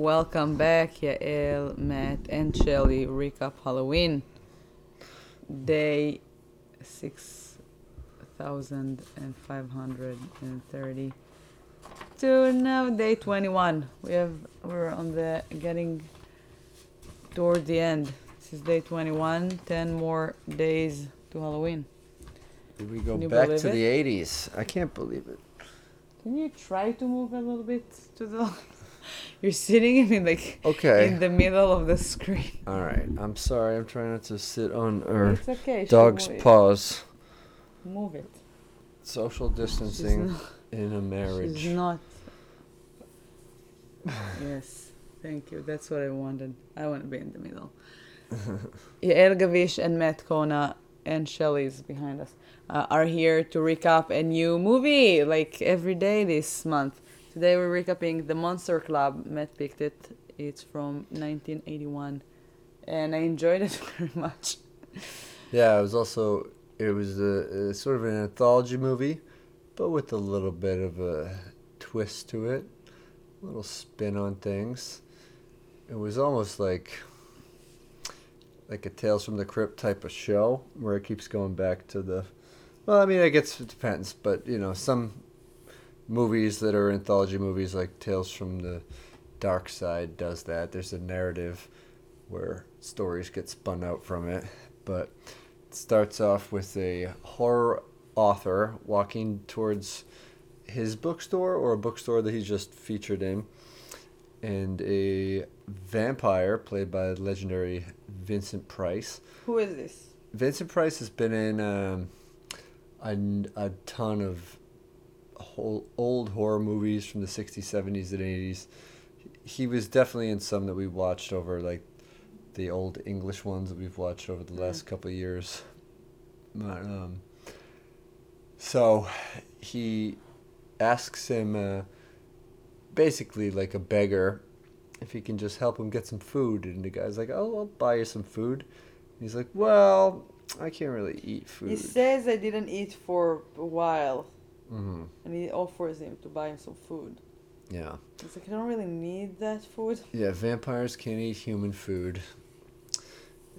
Welcome back, Yael, Matt, and Shelly. Recap Halloween. Day 6530 to now day 21. We have we're on the getting toward the end. This is day 21. 10 more days to Halloween. Did we go back to it? the 80s? I can't believe it. Can you try to move a little bit to the You're sitting in like Okay. in the middle of the screen. All right. I'm sorry. I'm trying not to sit on our It's okay. dog's move it. paws. Move it. Social distancing not, in a marriage. she's not. yes, thank you. That's what I wanted. I want to be in the middle. Yael Gavish and Matt Kona and Shelly is behind us uh, are here to recap a new movie like every day this month. Today we're recapping The Monster Club. Matt picked it. It's from 1981, and I enjoyed it very much. Yeah, it was also it was a, a sort of an anthology movie, but with a little bit of a twist to it, a little spin on things. It was almost like like a Tales from the Crypt type of show where it keeps going back to the. Well, I mean, I guess it depends, but you know, some movies that are anthology movies like Tales from the Dark Side does that. There's a narrative where stories get spun out from it, but it starts off with a horror author walking towards his bookstore or a bookstore that he's just featured in, and a vampire played by legendary Vincent Price. Who is this? Vincent Price has been in um, a, a ton of whole, old horror movies from the 60s, 70s, and 80s. He was definitely in some that we watched over, like the old English ones that we've watched over the last couple of years. But, um, so he asks him, uh, basically like a beggar, if he can just help him get some food. And the guy's like, "Oh, I'll buy you some food." He's like, "Well, I can't really eat food." He says I didn't eat for a while, hmm and he offers him to buy him some food. Yeah, He's like, I don't really need that food. yeah. Vampires can't eat human food.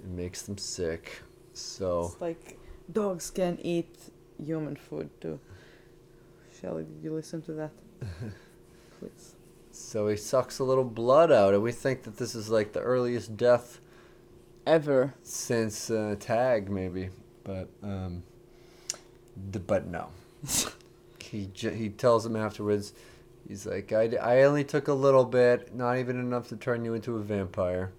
It makes them sick. So It's like dogs can eat human food too. Shelly, did you listen to that? Please. So he sucks a little blood out, and we think that this is like the earliest death Ever. since uh, Tag, maybe. But um, d- but no. he j- he tells him afterwards. He's like, I, d- I only took a little bit, not even enough to turn you into a vampire.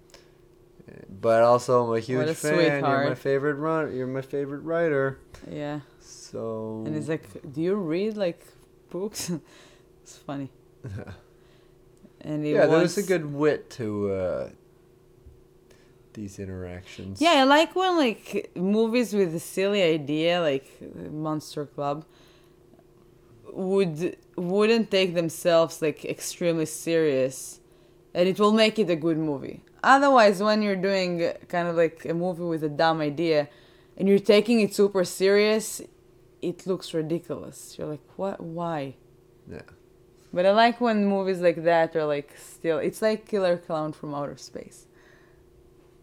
But also, I'm a huge a fan. You're my favorite run. You're my favorite writer. Yeah. So. And he's like, Do you read like books? it's funny. And yeah, there wants... was a good wit to uh, these interactions. Yeah, I like when like movies with a silly idea, like Monster Club, would wouldn't take themselves like extremely serious, and it will make it a good movie. Otherwise, when you're doing kind of like a movie with a dumb idea, and you're taking it super serious, it looks ridiculous. You're like, what? Why? Yeah. But I like when movies like that are like still. It's like Killer Clown from Outer Space.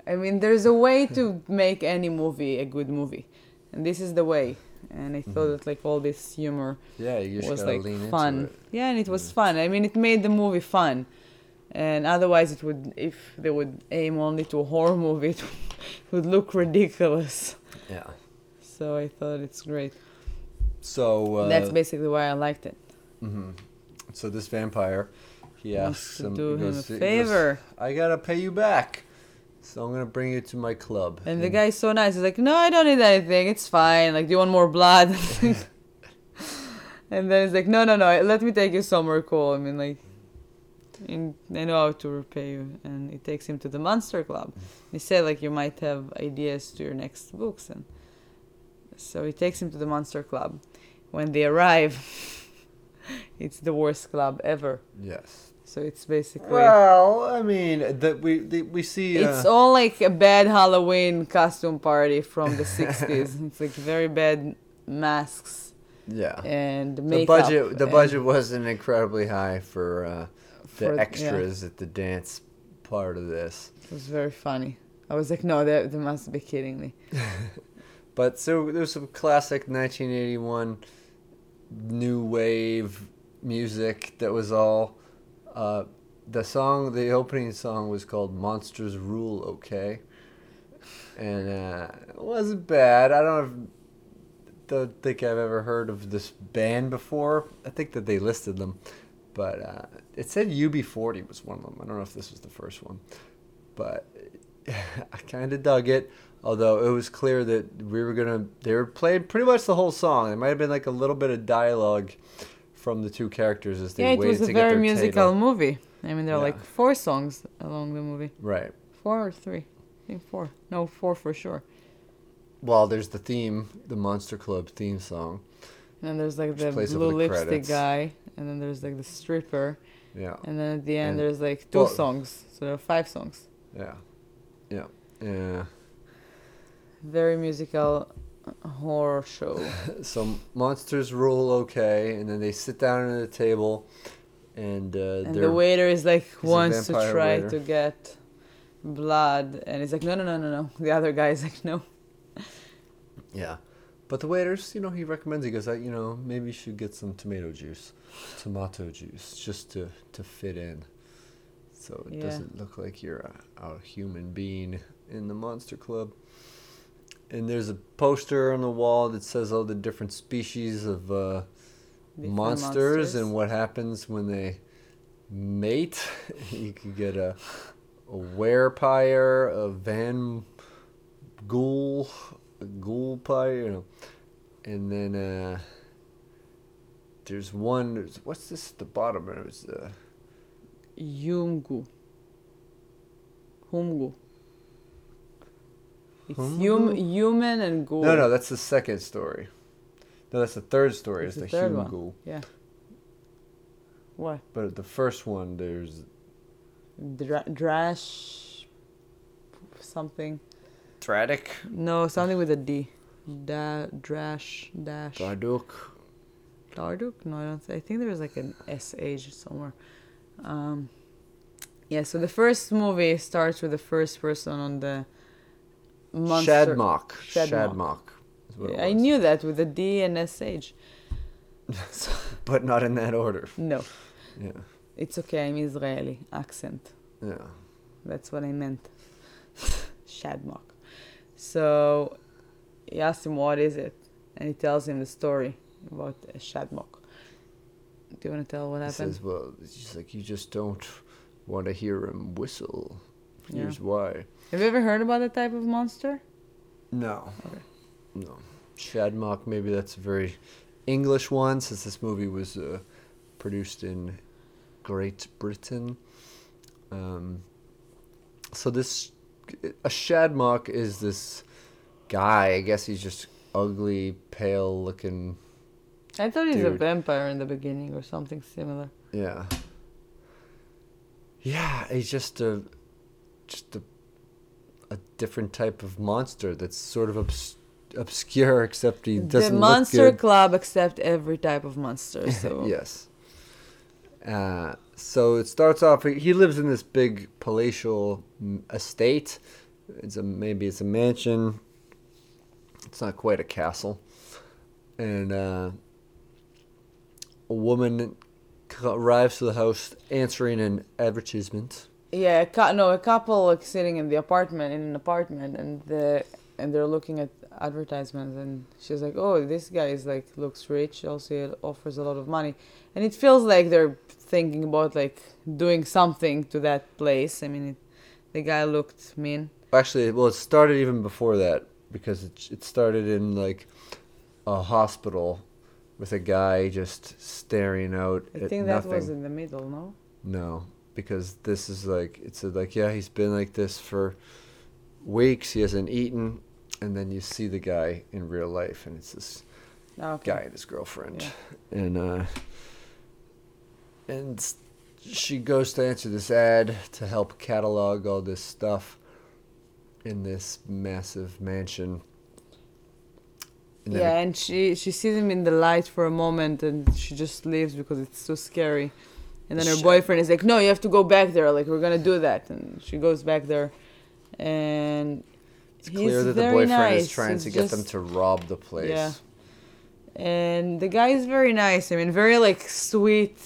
I mean, there's a way to make any movie a good movie, and this is the way. And I thought Mhm. that like all this humor Yeah, you was like lean fun. into it. Yeah, and it was Mm. fun. I mean, it made the movie fun. And otherwise, it would if they would aim only to a horror movie, it would look ridiculous. Yeah. So I thought it's great. So uh, That's basically why I liked it. hmm So this vampire, he asks to him, do he him goes- a he goes, favor. I gotta pay you back, so I'm gonna bring you to my club. And the guy's so nice. He's like, "No, I don't need anything. It's fine. Like, do you want more blood?" and then he's like, "No, no, no. Let me take you somewhere cool. I mean, like, in, I know how to repay you." And he takes him to the Monster Club. He said, like, you might have ideas to your next books, and so he takes him to the Monster Club. When they arrive, it's the worst club ever. yes. So it's basically Well, I mean, that we the, we see. it's uh, all like a bad Halloween costume party from the 60s. It's like very bad masks yeah. and The budget the budget wasn't incredibly high for uh, the for- yeah, extras at the dance part of this. it was very funny. I was like, no, they, they must be kidding me. But so there's some classic 1981 new wave music that was all. Uh, the song, the opening song was called "Monsters Rule." Okay, and uh, it wasn't bad. I don't don't think I've ever heard of this band before. I think that they listed them, but uh, it said UB40 was one of them. I don't know if this was the first one, but I kind of dug it. Although it was clear that we were gonna, they were playing pretty much the whole song. There might have been like a little bit of dialogue from the two characters as they yeah, it waited was a very musical table. movie. I mean, there are Yeah. like four songs along the movie. Right. Four or three? I think four. No, four for sure. Well, there's the theme, the Monster Club theme song. And then there's like the blue the lipstick credits. guy, and then there's like the stripper, Yeah. and then at the end And- there's like two well- songs. So there are five songs. Yeah. Yeah. Yeah. Very musical horror show. So monsters rule okay, and then they sit down at a table, and uh, and the waiter is like wants to try waiter. to get blood, and he's like, no, no, no, no, no. The other guy is like, no. yeah. But the waiters, you know, he recommends. He goes, uh, you know, maybe you should get some tomato juice, tomato juice, just to to fit in, so it Yeah. doesn't look like you're a, a human being in the monster club. And there's a poster on the wall that says all the different species of uh, Different monsters, and what happens when they mate. you could get a a werepire, a van ghoul, a ghoul pyre, you know, and then uh, there's one. There's, what's this at the bottom? It was uh, Yumgu. Humgu. It's hum, human and ghoul. no, no, that's the second story. No, that's the third story. It's Is the the, human one. ghoul. Yeah. What? But the first one, there's Dra- drash. Something. Tradic, No, something with a D. Da- drash. Dash. Darduk. Darduk? No, I don't. I think there was like an SH somewhere. Um, yeah. So the first movie starts with the first person on the monster. Shadmock. Shadmock. Shadmock. is what it I knew that with a D and SH. So, But not in that order. no, Yeah. it's okay. I'm Israeli accent. Yeah. That's what I meant. Shadmock. So he asks him what is it, and he tells him the story about uh, Shadmock. Do you want to tell what He happened? says, well, it's just like you just don't want to hear him whistle. Yeah. Here's why. Have you ever heard about that type of monster? No. Okay. No. Shadmock, maybe that's a very English one, since this movie was uh, produced in Great Britain. Um, so this, a Shadmock is this guy. I guess he's just ugly, pale looking. I thought he's a vampire in the beginning or something similar. Yeah. Yeah, he's just a, just a, a different type of monster that's sort of obs- obscure, except he doesn't the Monster. Club accept every type of monster. So yes. Uh, so it starts off. He lives in this big palatial mm, estate. It's a maybe it's a mansion. It's not quite a castle, and uh, a woman arrives to the house answering an advertisement. Yeah, a no, a couple like sitting in the apartment in an apartment, and the and they're looking at advertisements, and she's like, "Oh, this guy is like looks rich. Also, he offers a lot of money," and it feels like they're thinking about like doing something to that place. I mean, it, the guy looked mean. Actually, well, it started even before that because it it started in like a hospital with a guy just staring out I think nothing. that was in the middle, no? No, because this is like it's a, like yeah, he's been like this for weeks. He hasn't eaten, and then you see the guy in real life, and it's this Ah, Okay. guy and his girlfriend, Yeah. and uh, and she goes to answer this ad to help catalog all this stuff in this massive mansion. And yeah, it- and she she sees him in the light for a moment, and she just leaves because it's so scary. And then her Sh- boyfriend is like, "No, you have to go back there. Like we're gonna do that." And she goes back there, and it's clear that the boyfriend is trying It's to get them to rob the place. Yeah. and the guy is very nice. I mean, very like sweet,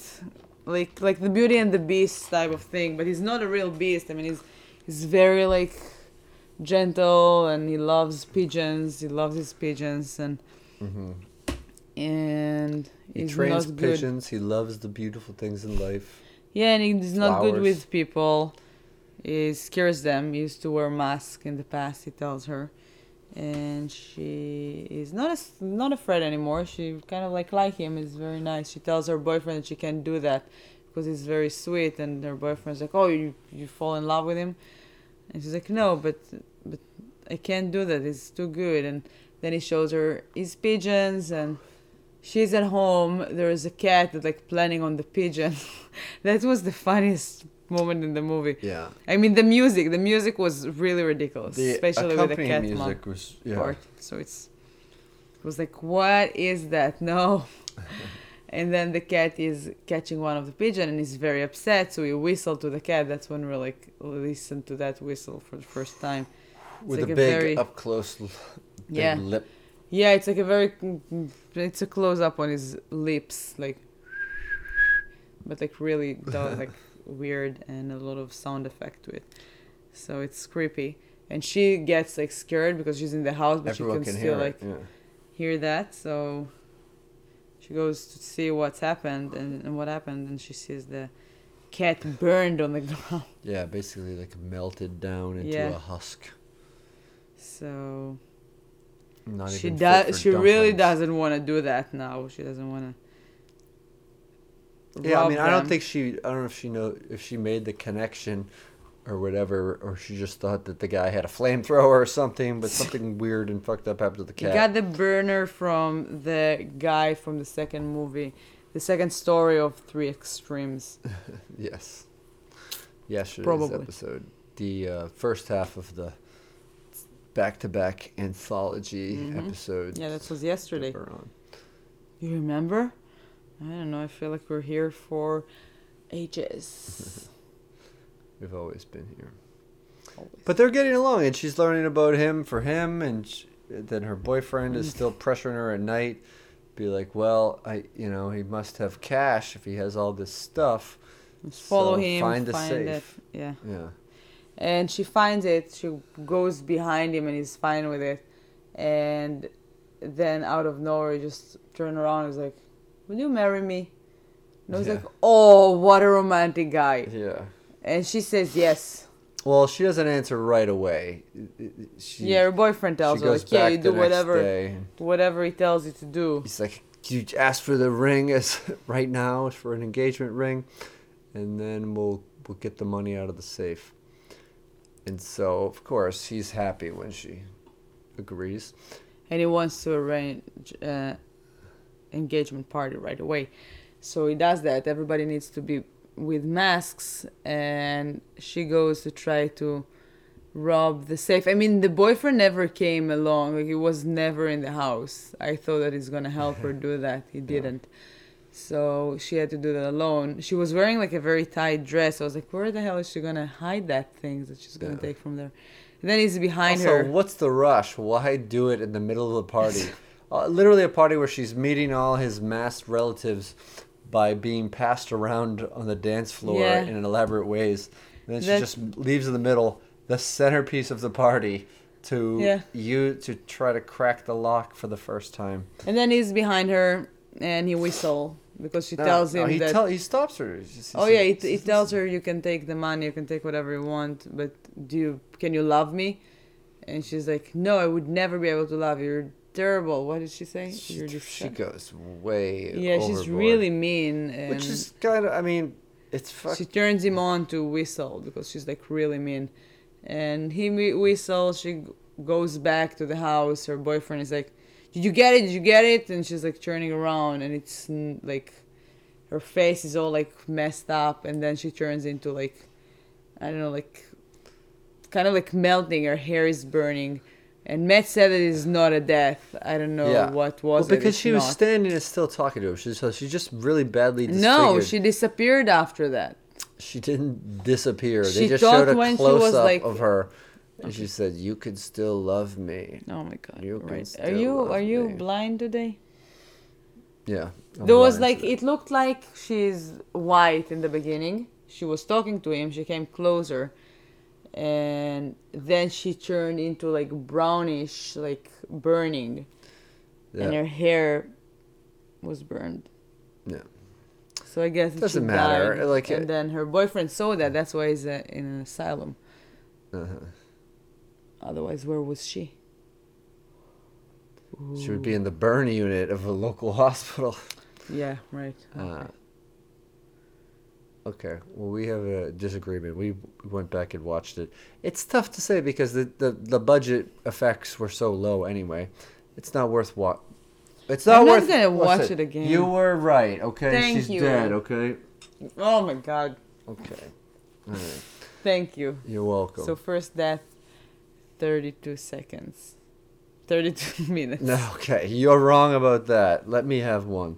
like like the Beauty and the Beast type of thing. But he's not a real beast. I mean, he's he's very like gentle, and he loves pigeons. He loves his pigeons, and hmm and He trains not good. pigeons. He loves the beautiful things in life. Yeah, and he's not good with people. He scares them. He used to wear mask in the past. He tells her, and she is not as, not afraid anymore. She kind of like like him. He's very nice. She tells her boyfriend that she can't do that because he's very sweet. And her boyfriend's like, "Oh, you you fall in love with him?" And she's like, "No, but but I can't do that. It's too good." And then he shows her his pigeons and. She's at home. There is a cat that's like planning on the pigeon. that was the funniest moment in the movie. Yeah. I mean, the music. The music was really ridiculous, The especially with the cat music was yeah. part. So it's it was like, what is that? No. and then the cat is catching one of the pigeon and he's very upset. So we whistle to the cat. That's when we like listen to that whistle for the first time. with like a a big very- up close big Yeah. lip. Yeah, it's like a very, it's a close up on his lips, like, but like really dull, like weird and a lot of sound effect to it. So it's creepy. And she gets like scared because she's in the house, but Everyone she can, can still like. Yeah. hear that. So she goes to see what's happened and, and what happened, and she sees the cat burned on the ground. Yeah, basically like melted down into Yeah. a husk. So Not she does. for She really doesn't want to do that now. She doesn't want to. Yeah, I mean, I don't think she. I don't know if she know if she made the connection, or whatever, or she just thought that the guy had a flamethrower or something. But something weird and fucked up happened to the You cat. got the burner from the guy from the second movie, the second story of Three Extremes. Yes. Yesterday's Probably. episode, the uh, first half of the back-to-back anthology Mhm. episode. Yeah, that was yesterday. You remember? I don't know. I feel like we're here for ages. We've always been here. Always. But they're getting along, and she's learning about him for him, and sh then her boyfriend Mm. is still pressuring her at night. Be like, well, I, you know, he must have cash if he has all this stuff. Just follow So him. find the find safe. it. Yeah. Yeah. And she finds it. She goes behind him, and he's fine with it. And then out of nowhere, he just turn around. and is like, "Will you marry me?" And I was Yeah. like, "Oh, what a romantic guy!" Yeah. And she says yes. Well, she doesn't answer right away. She, yeah, her boyfriend tells her like, "Yeah, you do whatever, day. whatever he tells you to do." He's like, you ask for the ring as right now for an engagement ring, and then we'll we'll get the money out of the safe. And so, of course, he's happy when she agrees. and he wants to arrange uh, engagement party right away. So he does that. Everybody needs to be with masks, and she goes to try to rob the safe. I mean, the boyfriend never came along. Like he was never in the house. I thought that he's gonna help her do that. He didn't. So she had to do that alone. She was wearing like a very tight dress. I was like, where the hell is she gonna hide that thing that she's gonna Yeah. take from there? And then he's behind also, her. what's the rush? Why do it in the middle of the party? uh, literally a party where she's meeting all his masked relatives by being passed around on the dance floor Yeah. in elaborate ways. And then she just leaves in the middle, the centerpiece of the party, to Yeah. you to try to crack the lock for the first time. And then he's behind her and he whistle because she No, tells no, him he that. tell- he stops her. He just- he oh yeah, he, he tells her you can take the money, you can take whatever you want, but do you can you love me? And she's like, no, I would never be able to love you. You're terrible. What did she say? You're She, just she goes way yeah, she's really mean, and which is kind of. I mean, it's fuck. she turns him on to whistle because she's like really mean, and he whistles. She goes back to the house. Her boyfriend is like, "Did you get it? Did you get it?" And she's like turning around, and it's like her face is all like messed up, and then she turns into like, I don't know, like, kind of like melting. Her hair is burning. And Matt said it is not a death. I don't know Yeah. what was it. because It's she was not. standing and still talking to him. She, so she just really badly disfigured. No, she disappeared after that. She didn't disappear. She they just showed a when she was, close up like- of her, and she said, "You could still love me." Oh my god! You right? Are you are you me. blind today? Yeah. I'm there was like it looked like she's white in the beginning. She was talking to him. She came closer, and then she turned into like brownish, like burning, Yeah. and her hair was burned. Yeah. So I guess Doesn't she matter, died, like, and uh, then her boyfriend saw that. That's why he's uh, in an asylum. Uh-huh. Otherwise, where was she? She would be in the burn unit of a local hospital. Yeah, right. Uh, okay. Well, we have a disagreement. We went back and watched it. It's tough to say because the, the, the budget effects were so low anyway. It's not worth what. It's not I'm not worth. gonna what's watch it again. You were right. Okay. Thank She's you. dead. Okay. Oh my god! Okay. All right. Thank you. You're welcome. So first death, thirty-two seconds, thirty-two minutes. No, okay, you're wrong about that. Let me have one.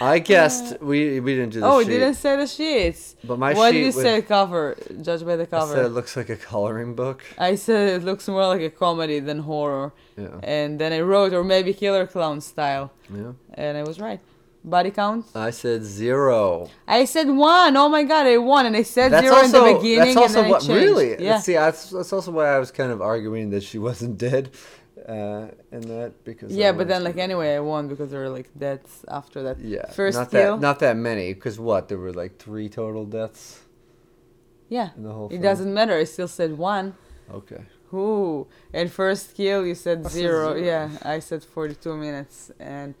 I guessed uh, we we didn't do the oh, sheet, didn't say the sheets. but my what sheet did you was- say? Cover. Judge by the I cover. said it looks like a coloring book. I said it looks more like a comedy than horror, Yeah, and then I wrote or maybe Killer Clown style, yeah. and I was right. Body count? I said zero. I said one. Oh my god, I won, and I said That's zero also in the beginning, that's also and then what I changed. really. Yeah. See, that's, that's also why I was kind of arguing that she wasn't dead, uh, and that because I Yeah, but then like anyway, I won because there were like deaths after that. yeah, first not kill. that not that many because what there were like three total deaths Yeah, in the whole. it film. doesn't matter. I still said one. Okay. Ooh, and first kill you said zero. zero. Yeah, I said forty-two minutes, and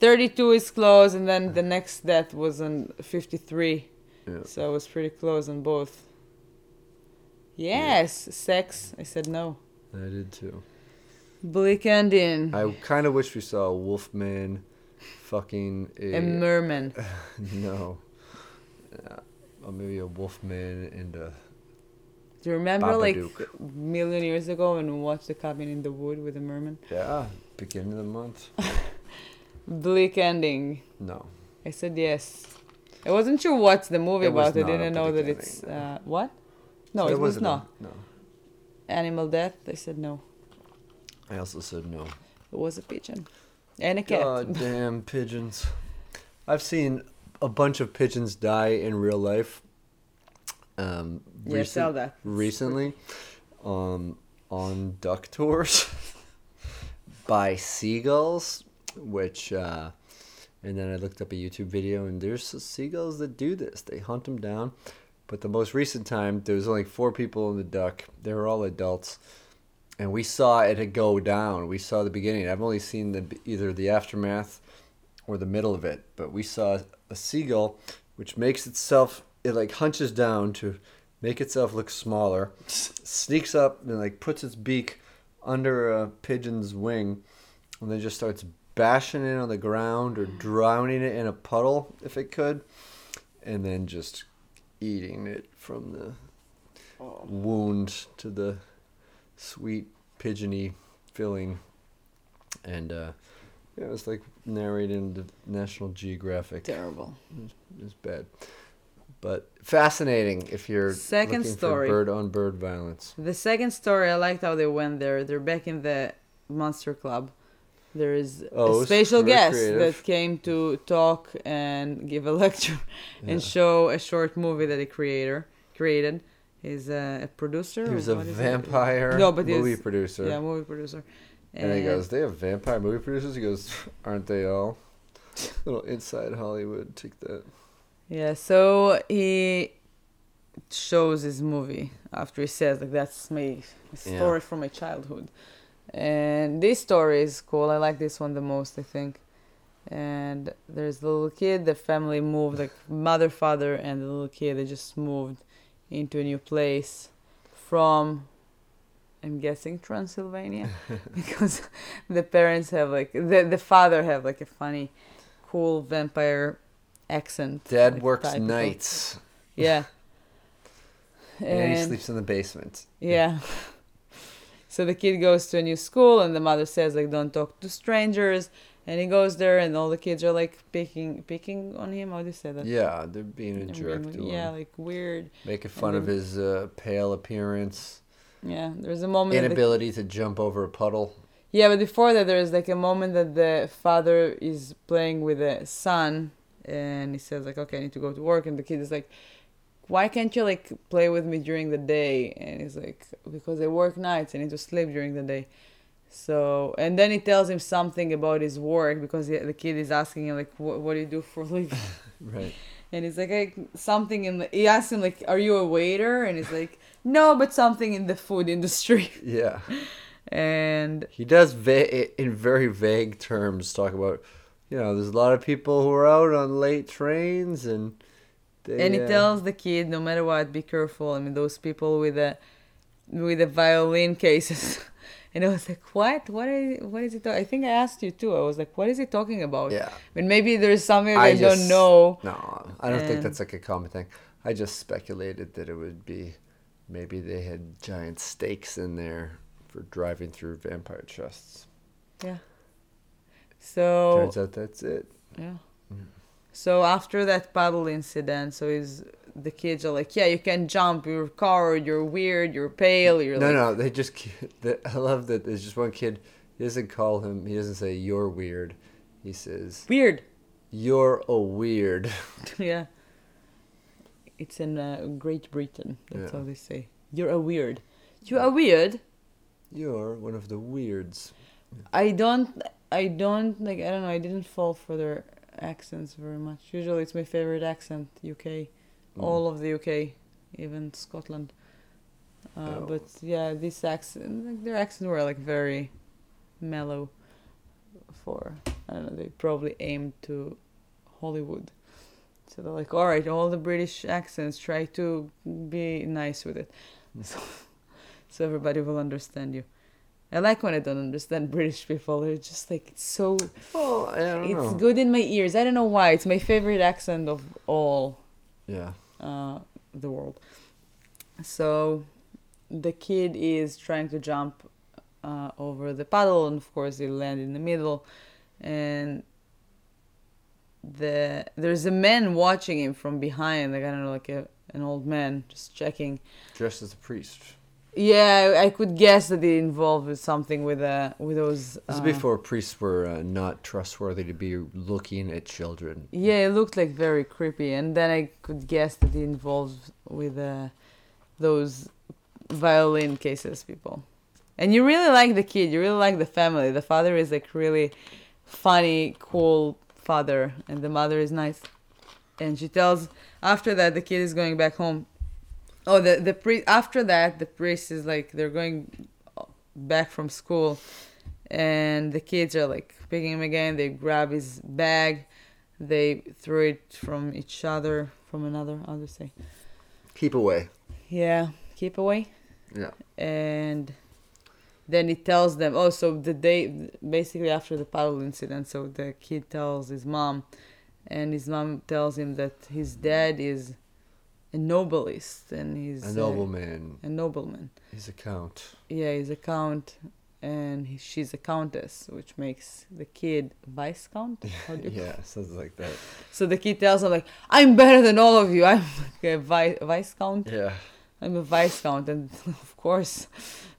thirty-two is close, and then the next death was on fifty-three, Yeah. so it was pretty close on both. Yes, sex. I said no. I did too. Bleak ending. I kind of wish we saw a Wolfman, fucking a, A merman. no, yeah, or maybe a Wolfman and a Do you remember like a million years ago when we watched The Cabin in the Wood with the merman? yeah beginning of the month. Bleak ending. No, I said yes. I wasn't sure what's the movie It was about. I didn't know that it's no. uh, what? No, it, was a- no, Animal death. I said no. I also said no. It was a pigeon and a cat. God damn pigeons! I've seen a bunch of pigeons die in real life. Um, yeah, recent- tell that. recently um, on duck tours by seagulls, which, uh, and then I looked up a YouTube video, and there's seagulls that do this. They hunt them down. But the most recent time, there was only four people in the duck. They were all adults. And we saw it go down. We saw the beginning. I've only seen the, either the aftermath or the middle of it. But we saw a seagull, which makes itself, it like hunches down to make itself look smaller, sneaks up and like puts its beak under a pigeon's wing, and then just starts bashing it on the ground or drowning it in a puddle if it could, and then just eating it from the wound to the sweet pigeony filling. And uh, yeah, it was like narrated in the National Geographic. Terrible. It was bad. But fascinating if you're Second looking story. for bird on bird violence. The second story, I liked how they went there. They're back in the Monster Club. There is Oh, a special guest creative. that came to talk and give a lecture Yeah. and show a short movie that he creator created. He's a, a producer. He was a what is it? vampire No, but movie he's- producer. Yeah, movie producer. and he goes, They have vampire movie producers? He goes, Aren't they all? Little inside Hollywood. Take that. Yeah, so he shows his movie after he says like that's my Yeah. story from my childhood. And this story is cool. I like this one the most, I think. And there's the little kid, the family moved, like mother, father, and the little kid, they just moved into a new place from, I'm guessing, Transylvania. because the parents have like, the, the father have like a funny cool vampire accent. Dad like, works of- nights. Yeah. And he sleeps in the basement. Yeah. So the kid goes to a new school, and the mother says like, "Don't talk to strangers." And he goes there, and all the kids are like picking picking on him. How do you say that? Yeah, they're being a jerk being- yeah, him. like weird. Making fun of his uh, pale appearance, Yeah, there's a moment. that the- inability to jump over a puddle. yeah, but before that, there's like a moment that the father is playing with the son, and he says like, "Okay, I need to go to work," and the kid is like, "Why can't you like play with me during the day?" And he's like, "Because I work nights. I need to sleep during the day." So, and then he tells him something about his work because he, the kid is asking him like, "What, what do you do for a living?" Right. And he's like, hey, something in the. He asks him like, "Are you a waiter?" And he's like, "No, but something in the food industry." Yeah. And He does va- in very vague terms talk about, you know, there's a lot of people who are out on late trains and. They, and he uh, tells the kid, no matter what, be careful. I mean, those people with the with the violin cases. and I was like, what? What is what is he talking? I think I asked you too. I was like, what is he talking about? Yeah. I mean, maybe there's something I I, don't know. No, I don't think that's like a common thing. I just speculated that it would be maybe they had giant stakes in there for driving through vampire trusts. Yeah. So Turns out that's it. Yeah. So after that paddle incident, so is the kids are like, yeah, you can jump. You're coward. You're weird. You're pale. You're No, like, no, they just. The, I love that there's just one kid. He doesn't call him. He doesn't say you're weird. He says weird. you're a weird. yeah. It's in uh, Great Britain. That's Yeah. how they say. You're a weird. You are weird. You're one of the weirds. I don't. I don't like. I don't know. I didn't fall for their accents very much. Usually, it's my favorite accent. UK, Mm. all of the UK, even Scotland. Uh, Oh. But yeah, this accent, like, their accent were like very mellow. For I don't know. They probably aimed to Hollywood. So they're like, all right, all the British accents, try to be nice with it, so, so everybody will understand you. I like when I don't understand British people. They're just like it's so. Well, I don't It's know. good in my ears. I don't know why. It's my favorite accent of all Yeah. uh, the world. So, the kid is trying to jump uh, over the puddle, and of course, he land in the middle, and the there's a man watching him from behind. Like I don't know, like a, an old man just checking. Dressed as a priest. Yeah, I, could guess that it involved with something with uh with those. This is uh, before priests were uh, not trustworthy to be looking at children. Yeah, it looked like very creepy, and then I could guess that it involved with uh, those violin cases people. And you really like the kid, you really like the family. The father is like really funny, cool father, and the mother is nice. And she tells after that the kid is going back home. Oh, the the priest after that the priest is like they're going back from school, and the kids are like picking him again. They grab his bag, they throw it from each other, from another. Do you say? Keep away. Yeah, keep away. Yeah. And then he tells them. Oh, so the day basically after the paddle incident, so the kid tells his mom, and his mom tells him that his dad is a nobilist and he's A nobleman. a nobleman. He's a count. Yeah, he's a count, and he, she's a countess, which makes the kid vice count. How do you- yeah, something like that. So the kid tells him like, "I'm better than all of you. I'm a vice vice count. Yeah. I'm a vice count." And of course,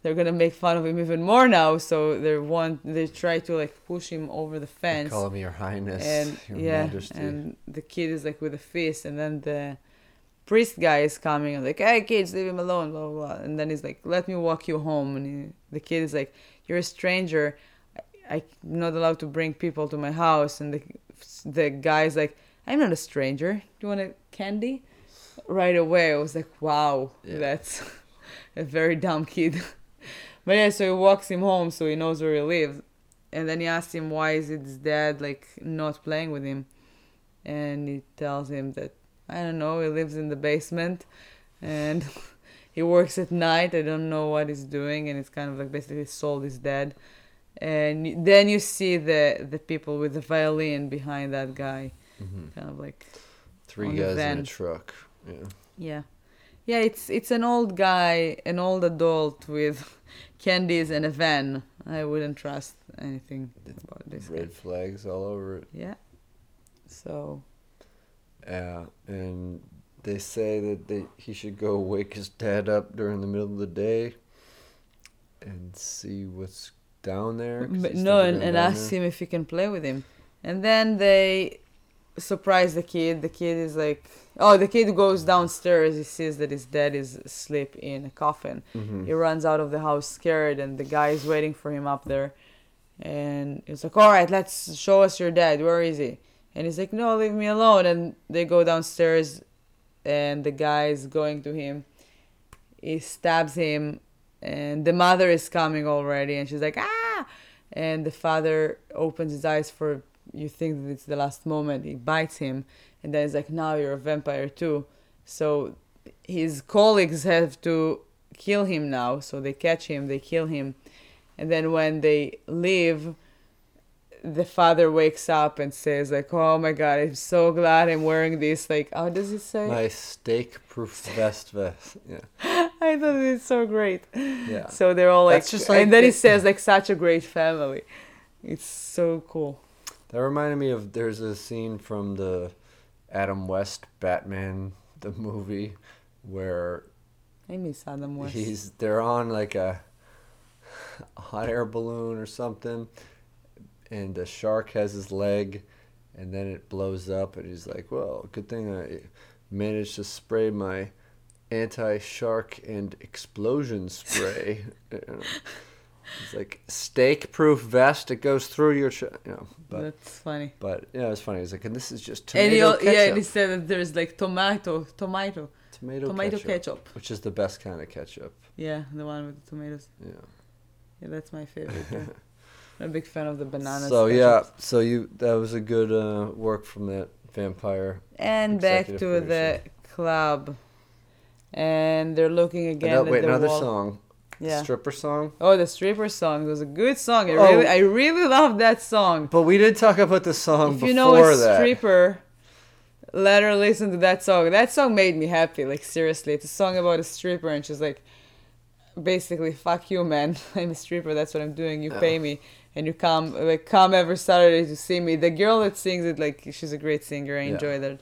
they're gonna make fun of him even more now. So they want they try to like push him over the fence. Call me your highness, and your yeah, majesty. and the kid is like with a fist, and then the priest guy is coming and like, "Hey kids, leave him alone," blah blah blah. And then he's like, "Let me walk you home." And he, the kid is like, "You're a stranger. I, I'm not allowed to bring people to my house." And the the guy's like, "I'm not a stranger. Do you want a candy?" Right away, I was like, "Wow, Yeah. that's a very dumb kid." but yeah, so he walks him home, so he knows where he lives and then he asks him why is his dad like not playing with him and he tells him that i don't know he lives in the basement and he works at night i don't know what he's doing and it's kind of like basically his soul is dead. and then you see the the people with the violin behind that guy, Mhm. kind of like Three guys in a truck. Yeah. yeah, yeah. It's it's an old guy, an old adult with candies and a van. I wouldn't trust anything about this. guy. Red flags all over it. Yeah. So Yeah, and they say that they he should go wake his dad up during the middle of the day and see what's down there. But no, and, and ask there. him if he can play with him. And then they surprise the kid. The kid is like, oh, the kid goes downstairs. He sees that his dad is asleep in a coffin. Mhm. He runs out of the house scared, and the guy is waiting for him up there. And he's like, all right, let's show us your dad. Where is he? And he's like, no, leave me alone. And they go downstairs, and the guy is going to him. He stabs him, and the mother is coming already, and she's like, ah! And the father opens his eyes for, you think that it's the last moment. He bites him, and then he's like, now you're a vampire too. So his colleagues have to kill him now. So they catch him, they kill him. And then when they leave, the father wakes up and says like, "Oh my god, I'm so glad I'm wearing this." Like, how does he say? My steak-proof vest vest. Yeah, I thought it's so great. yeah. So they're all like, like and then he the- says like, "Such a great family." It's so cool. That reminded me of there's a scene from the Adam West Batman the movie where I miss Adam West. he's they're on like a hot air balloon or something and the shark has his leg and then it blows up and he's like well good thing i managed to spray my anti-shark and explosion spray You know. it's like steak proof vest it goes through your ch- you know but That's funny. but yeah it's funny he's like and this is just And tomato ketchup yeah, and he said that there's like tomato, tomato, tomato, tomato ketchup, ketchup. which is the best kind of ketchup Yeah, the one with the tomatoes. yeah Yeah, that's my favorite. a big fan of the banana. So yeah, so you that was a good uh, work from that vampire. and back to Executive the club, and they're looking again Ano- at wait, the another wall. song, Yeah. stripper song. Oh, the stripper song was a good song. I Oh. really, I really love that song. But we did talk about the song if you know a that. stripper, let her listen to that song. That song made me happy. Like seriously, it's a song about a stripper, and she's like, basically, "Fuck you, man. I'm a stripper. That's what I'm doing. You pay me, and you come like come every Saturday to see me." The girl that sings it, like, she's a great singer. I Yeah. enjoy that,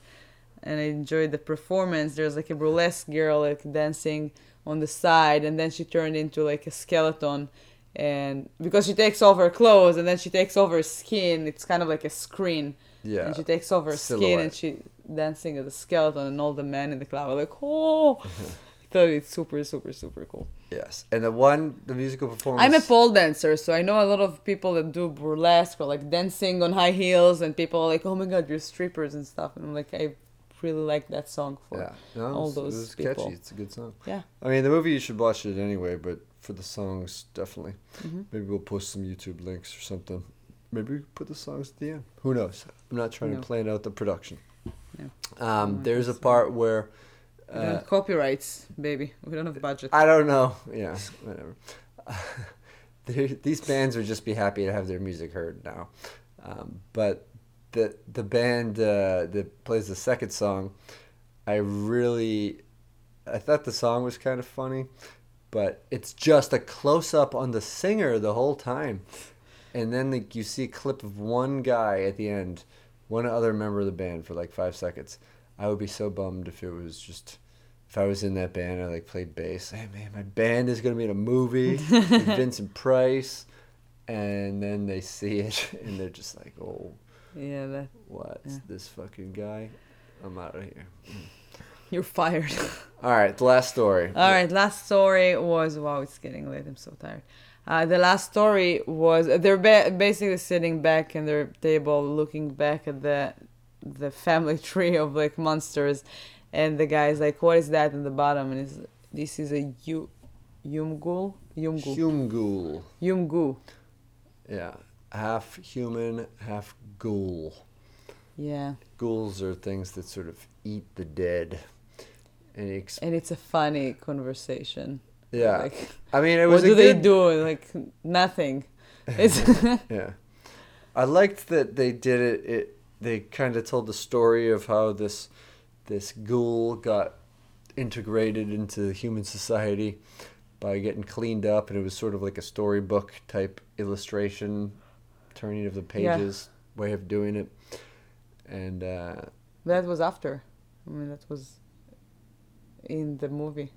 and I enjoyed the performance. There's like a burlesque girl like dancing on the side, and then she turned into like a skeleton. And because she takes off her clothes and then she takes off her skin, it's kind of like a screen yeah, and she takes off her skin and she dancing as a skeleton and all the men in the club are like oh I thought it's super super super cool yes. And the one, the musical performance. i'm a pole dancer so i know a lot of people that do burlesque or like dancing on high heels and people are like oh my god you're strippers and stuff and i'm like i really like that song for Yeah, no, all those it was people. catchy. It's a good song. yeah I mean, the movie you should watch it anyway, but for the songs, definitely. Mhm. Maybe we'll post some YouTube links or something. Maybe we put the songs at the end. Who knows? I'm not trying No. to plan out the production. No. Um, there's a part where. We don't Uh, copyrights baby we don't have budget I don't know. Yeah, whatever. These bands would just be happy to have their music heard now. Um, but the the band uh, that plays the second song, I really, I thought the song was kind of funny, but it's just a close up on the singer the whole time, and then like you see a clip of one guy at the end, one other member of the band for like five seconds. I would be so bummed if it was just if I was in that band, I like played bass. Hey man, my band is gonna be in a movie with Vincent Price, and then they see it and they're just like, oh, yeah that what's Yeah. this fucking guy? I'm out of here. you're fired All right, the last story. All right, last story was wow, it's getting late. I'm so tired. Uh, the last story was they're ba- basically sitting back in their table, looking back at the the family tree of like monsters, and the guy's like, "What is that in the bottom?" And he's, this is a yu, yumgul, yumgul, Humghoul. yumgu. Yeah, half human, half ghoul. Yeah, Ghouls are things that sort of eat the dead. And and it's a funny conversation. yeah, Like, I mean, it was what do they do? Like nothing. It's Yeah. I liked that they did it. It they kind of told the story of how this this ghoul got integrated into human society by getting cleaned up, and it was sort of like a storybook type illustration, turning of the Yeah. pages way of doing it, and uh, that was after. I mean, that was in the movie,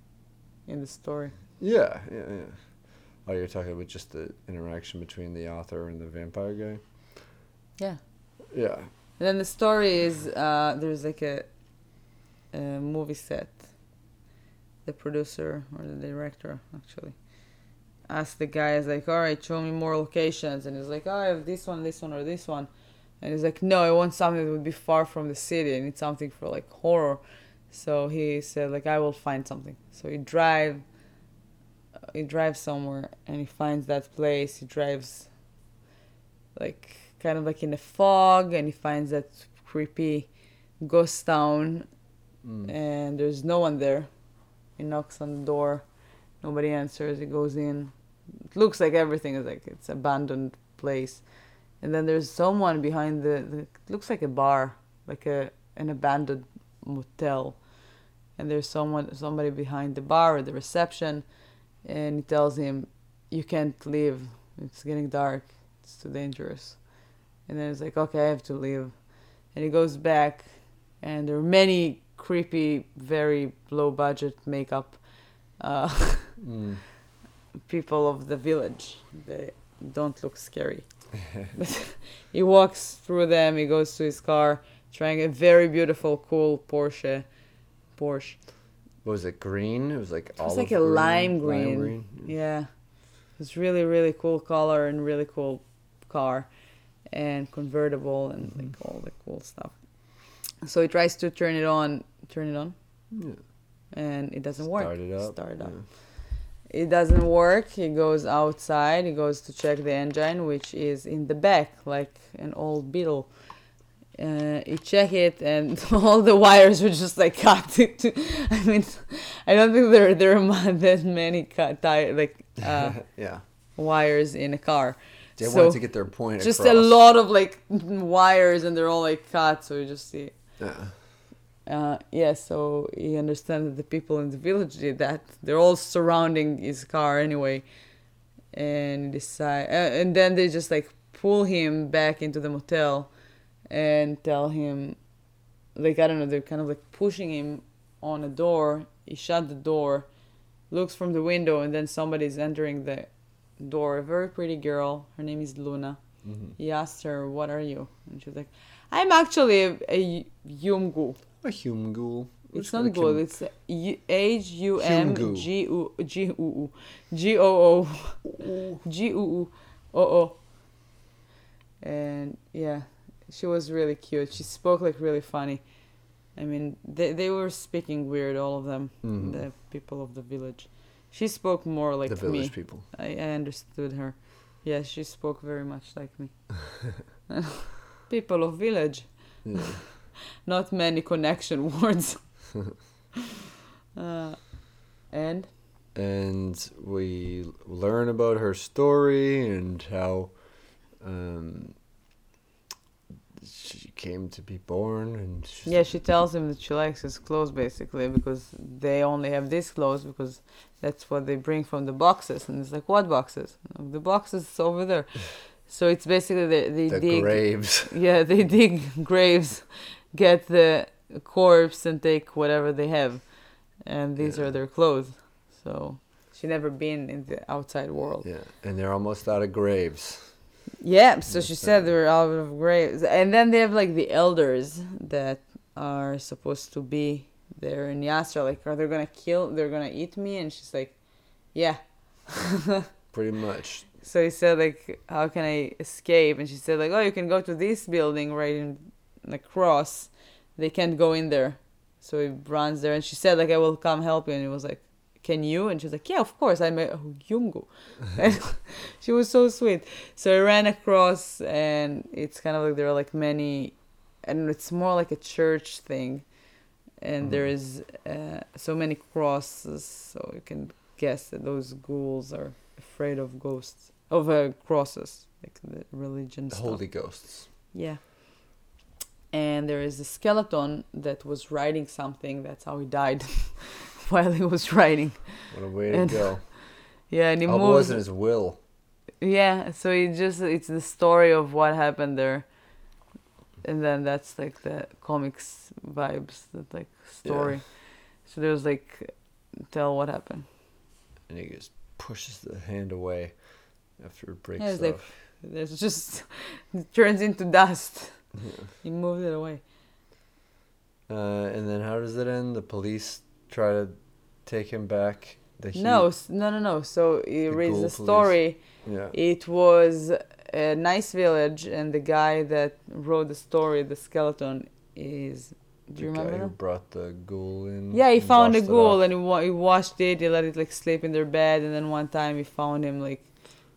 in the story. yeah, yeah, yeah. Oh, you're talking about just the interaction between the author and the vampire guy. Yeah. Yeah. And then the story is uh, there's like a, a movie set. The producer or the director actually asked the guy, "Is like, all right, show me more locations," and he's like, "Oh, I have this one, this one, or this one," and he's like, "No, I want something that would be far from the city. I need something for like horror." So he said, "Like, I will find something." So he drive. He drives somewhere and he finds that place. He drives, like, kind of like in the fog, and he finds that creepy ghost town Mm. and there's no one there. He knocks on the door, nobody answers. He goes in. It looks like everything is like it's abandoned place, and then there's someone behind the. the it looks like a bar, like a an abandoned motel, and there's someone somebody behind the bar at the reception, and he tells him, "You can't leave. It's getting dark. It's too dangerous." And then he's like, "Okay, I have to leave," and he goes back, and there are many creepy, very low budget makeup uh, Mm. people of the village. They don't look scary. but he walks through them. He goes to his car, trying a very beautiful, cool Porsche. Porsche. What was it? Green? It was like It was like a green, lime green. Yeah. It's really, really cool color and really cool car and convertible and like all the cool stuff. So he tries to turn it on, turn it on, Yeah. and it doesn't work. Start it up. Start it up. yeah. It doesn't work. He goes outside. He goes to check the engine, which is in the back, like an old Beetle. Uh, he check it, and all the wires were just like cut. To, I mean, I don't think there there are that many cut tire, like uh, yeah. wires in a car. They So, wanted to get their point Just across. a lot of like wires, and they're all like cut. So you just see. Yeah. Uh, yeah, so he understands that the people in the village did that. They're all surrounding his car anyway, and decide. Uh, and then they just like pull him back into the motel, and tell him, like I don't know, they're kind of like pushing him on a door. He shut the door, looks from the window, and then somebody's entering the door. A very pretty girl. Her name is Luna. Mhm. He asked her, "What are you?" And she was like, "I'm actually a, a Yumgu." A human ghoul. It's not good. It's H U M Humgoo. G U G U U G O O G U U O O. And yeah, she was really cute. She spoke like really funny. I mean, they they were speaking weird, all of them, Mhm. the people of the village. She spoke more like the village me. people. I, I understood her. Yeah, she spoke very much like me. people of village Yeah. not many connection words. uh, and and we learn about her story and how um, she came to be born and yeah, she tells him that she likes his clothes basically because they only have these clothes because that's what they bring from the boxes. And it's like, what boxes? The boxes over there. So it's basically they, they the dig. graves. Yeah, they dig graves, get the corpse, and take whatever they have, and these Yeah. are their clothes. So she never been in the outside world. Yeah, and they're almost out of graves. Yeah, so she said they were out of graves, and then they have like the elders that are supposed to be there in Yastra. Like, are they gonna kill? They're gonna eat me? And she's like, yeah. Pretty much. So he said like, how can I escape? And she said like, oh, you can go to this building right in across. They can't go in there. So he runs there, and she said like, I will come help you. And he was like, can you? And she's like, yeah, of course. I'm a Yungu. and she was so sweet. So I ran across, and it's kind of like there are like many, and it's more like a church thing, and there Mhm. uh, so many crosses, so you can guess that those ghouls are afraid of ghosts, of uh, crosses, like the religion The stuff. holy ghosts. Yeah. And there is a skeleton that was writing something. That's how he died while he was writing. What a way And to go. Yeah, and he Oh, it wasn't his will. Yeah, so it just it's the story of what happened there, and then that's like the comics vibes, that like story. Yeah. So there's like tell what happened. And he just pushes the hand away after it breaks Yeah, it's off. like there's just it turns into dust. Yeah. He moved it away. Uh, and then how does it end? The police try to take him back. No, no, no, no. So he The reads the police. story. Yeah. It was a nice village, and the guy that wrote the story, the skeleton, is. Do you the remember? guy who brought the ghoul in. Yeah, he found a ghoul and he, wa- he washed it. He let it like sleep in their bed, and then one time he found him like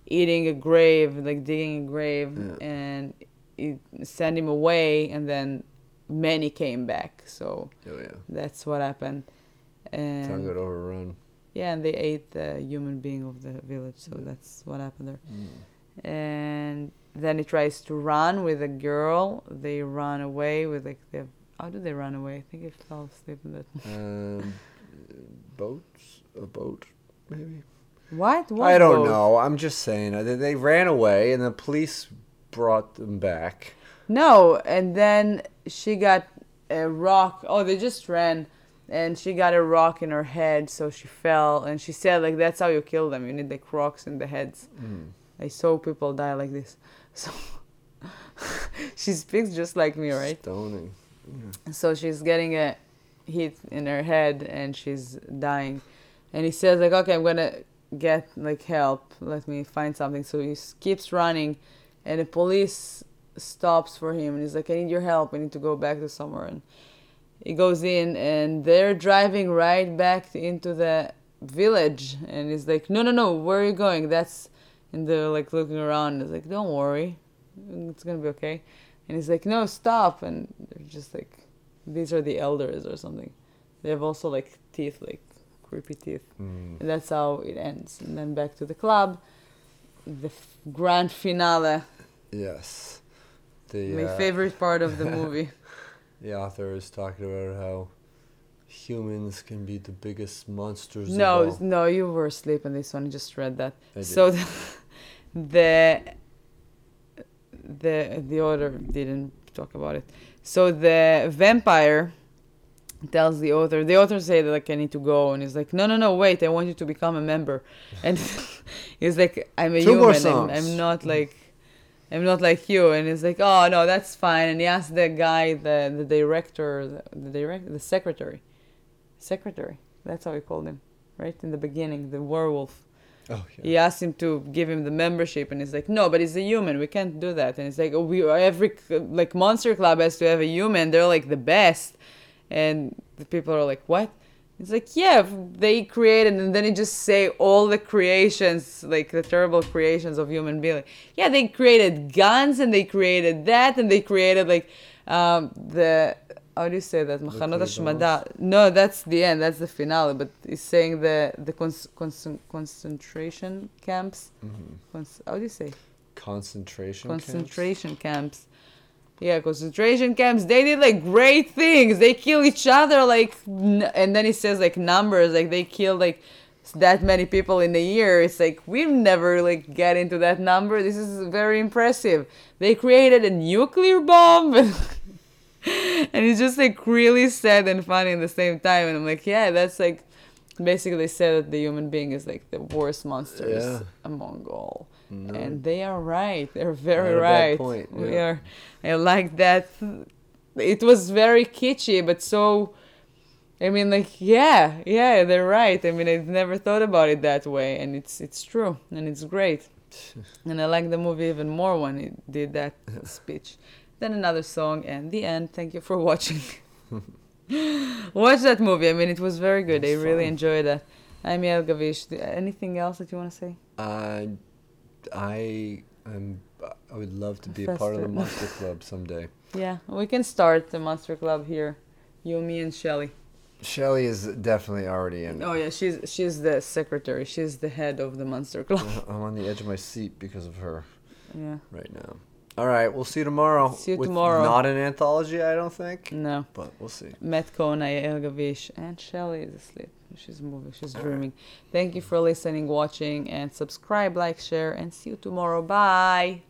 eating a grave, like digging a grave, Yeah. and he sent him away, and then many came back. So Oh yeah. that's what happened. Town And got overrun. yeah, and they ate the human being of the village. So that's what happened there. Mm. And then he tries to run with a girl. They run away with like they. How do they run away? I think he fell asleep in that. Um, boats? A boat? Maybe. What? what I don't boat? know. I'm just saying. uh, they ran away, and the police brought them back. No, and then she got a rock. Oh, they just ran, and she got a rock in her head, so she fell. And she said, like, that's how you kill them. You need like rocks in the heads. Mm. I saw people die like this. So she speaks just like me, right? Stoning. So she's getting a hit in her head, and she's dying. And he says, like, okay, I'm gonna get like help. Let me find something. So he keeps running, and the police stops for him and he's like, I need your help. I need to go back to somewhere. And he goes in and they're driving right back into the village. And he's like, No, no, no, where are you going? That's. And they're like looking around. He's like, Don't worry. It's to be okay. And he's like, No, stop. And they're just like, These are the elders or something. They have also like teeth, like creepy teeth. Mm. And that's how it ends. And then back to the club. The f- grand finale. Yes. The, My uh, favorite part of the movie. The author is talking about how humans can be the biggest monsters. no, of all. no, you were asleep in this one. I just read that. So the, the the the author didn't talk about it. So the vampire tells the author. The author said like I need to go, and he's like, no, no, no, wait, I want you to become a member. And he's like, I'm a Two more human. I'm. I'm not like. I'm not like you, and he's like, "Oh no, that's fine." And he asked the guy, the the director, the, the direct, the secretary, secretary. That's how he called him, right in the beginning, the werewolf. Oh yeah. He asked him to give him the membership, and he's like, "No, but he's a human. We can't do that." And it's like, "Oh, we every like Monster Club has to have a human. They're like the best." And the people are like, "What?" It's like, "Yeah, they created," and then he just say all the creations, like the terrible creations of human being. Like, yeah, they created guns, and they created that, and they created like um, the how do you say that? Machanot Hashmada. No, that's the end. That's the finale. But he's saying the the cons- cons- concentration camps. Mhm. Cons- how do you say? Concentration. camps? Concentration camps. Yeah, concentration camps. They did like great things. They kill each other like, n- and then he says like numbers like they kill like that many people in a year. It's like we've never like get into that number. This is very impressive. They created a nuclear bomb. and it's just like really sad and funny at the same time. And I'm like, yeah, that's like basically said that the human being is like the worst monsters Yeah. among all. No. And they are right. They're very Not right. point, We yeah. are. I like that. It was very kitschy, but so. I mean, like, yeah, yeah, they're right. I mean, I've never thought about it that way, and it's it's true, and it's great. and I like the movie even more when it did that speech. Then another song, and the end. Thank you for watching. Watch that movie. I mean, it was very good. I It's really fun. enjoyed that. I'm Yael Gavish. Anything else that you want to say? Uh, I am. I would love to be a part of the Monster Club someday. Yeah, we can start the Monster Club here. You, me, and Shelly. Shelly is definitely already in. Oh yeah, she's she's the secretary. She's the head of the Monster Club. I'm on the edge of my seat because of her yeah. right now. All right, we'll see you tomorrow. See you tomorrow. Not an anthology, I don't think, No. but we'll see. Matt Kona, Yael Gavish, and Shelly is asleep. She's moving. She's dreaming. Thank you for listening, watching, and subscribe, like, share, and see you tomorrow. Bye.